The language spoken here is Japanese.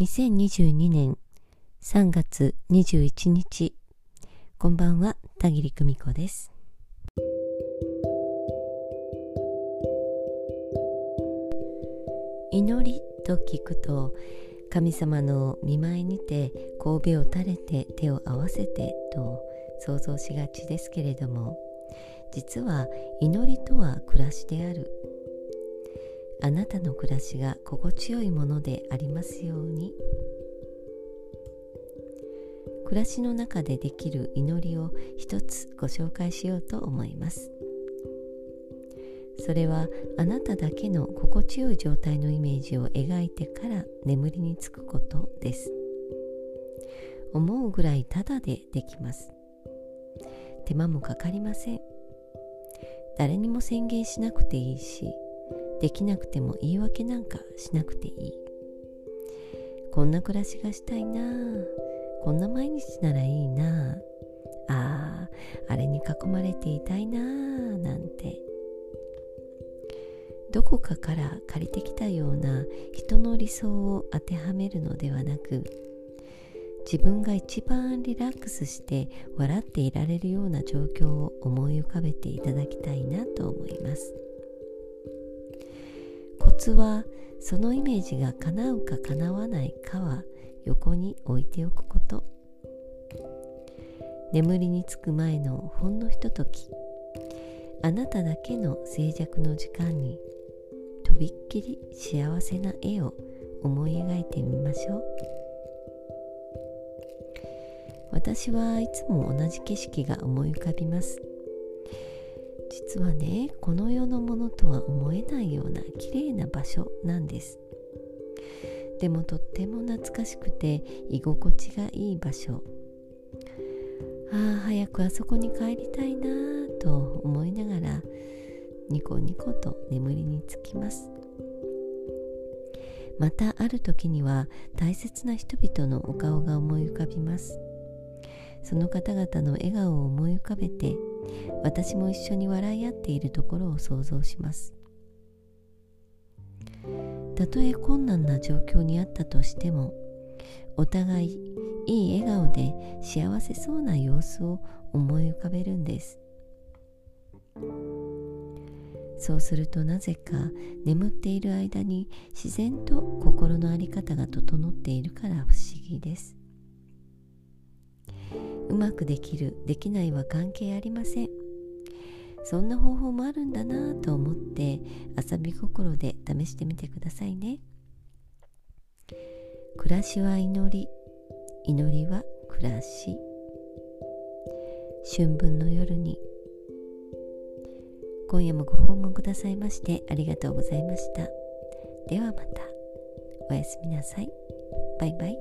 2022年3月21日。こんばんは田切久美子です。祈りと聞くと神様の見舞いにて神戸を垂れて手を合わせてと想像しがちですけれども実は祈りとは暮らしである。あなたの暮らしが心地よいものでありますように。暮らしの中でできる祈りを一つご紹介しようと思います。それはあなただけの心地よい状態のイメージを描いてから眠りにつくことです。思うぐらいただでできます。手間もかかりません。誰にも宣言しなくていいしできなくても言い訳なんかしなくていい。こんな暮らしがしたいな。あこんな毎日ならいいな。あああれに囲まれていたいな。あなんて。どこかから借りてきたような人の理想を当てはめるのではなく自分が一番リラックスして笑っていられるような状況を思い浮かべていただきたいなと思います。コツはそのイメージが叶うか叶わないかは横に置いておくこと。眠りにつく前のほんのひととき。あなただけの静寂の時間にとびっきり幸せな絵を思い描いてみましょう。私はいつも同じ景色が思い浮かびます。実はねこの世のものとは思えないような綺麗な場所なんです。でもとっても懐かしくて居心地がいい場所。ああ早くあそこに帰りたいなと思いながらニコニコと眠りにつきます。またある時には大切な人々のお顔が思い浮かびます。その方々の笑顔を思い浮かべて私も一緒に笑い合っているところを想像します。たとえ困難な状況にあったとしてもお互いいい笑顔で幸せそうな様子を思い浮かべるんです。そうするとなぜか眠っている間に自然と心の在り方が整っているから不思議です。うまくできるできないは関係ありません。そんな方法もあるんだなと思って遊び心で試してみてくださいね。暮らしは祈り祈りは暮らし。春分の夜に。今夜もご訪問くださいましてありがとうございました。ではまた。おやすみなさい。バイバイ。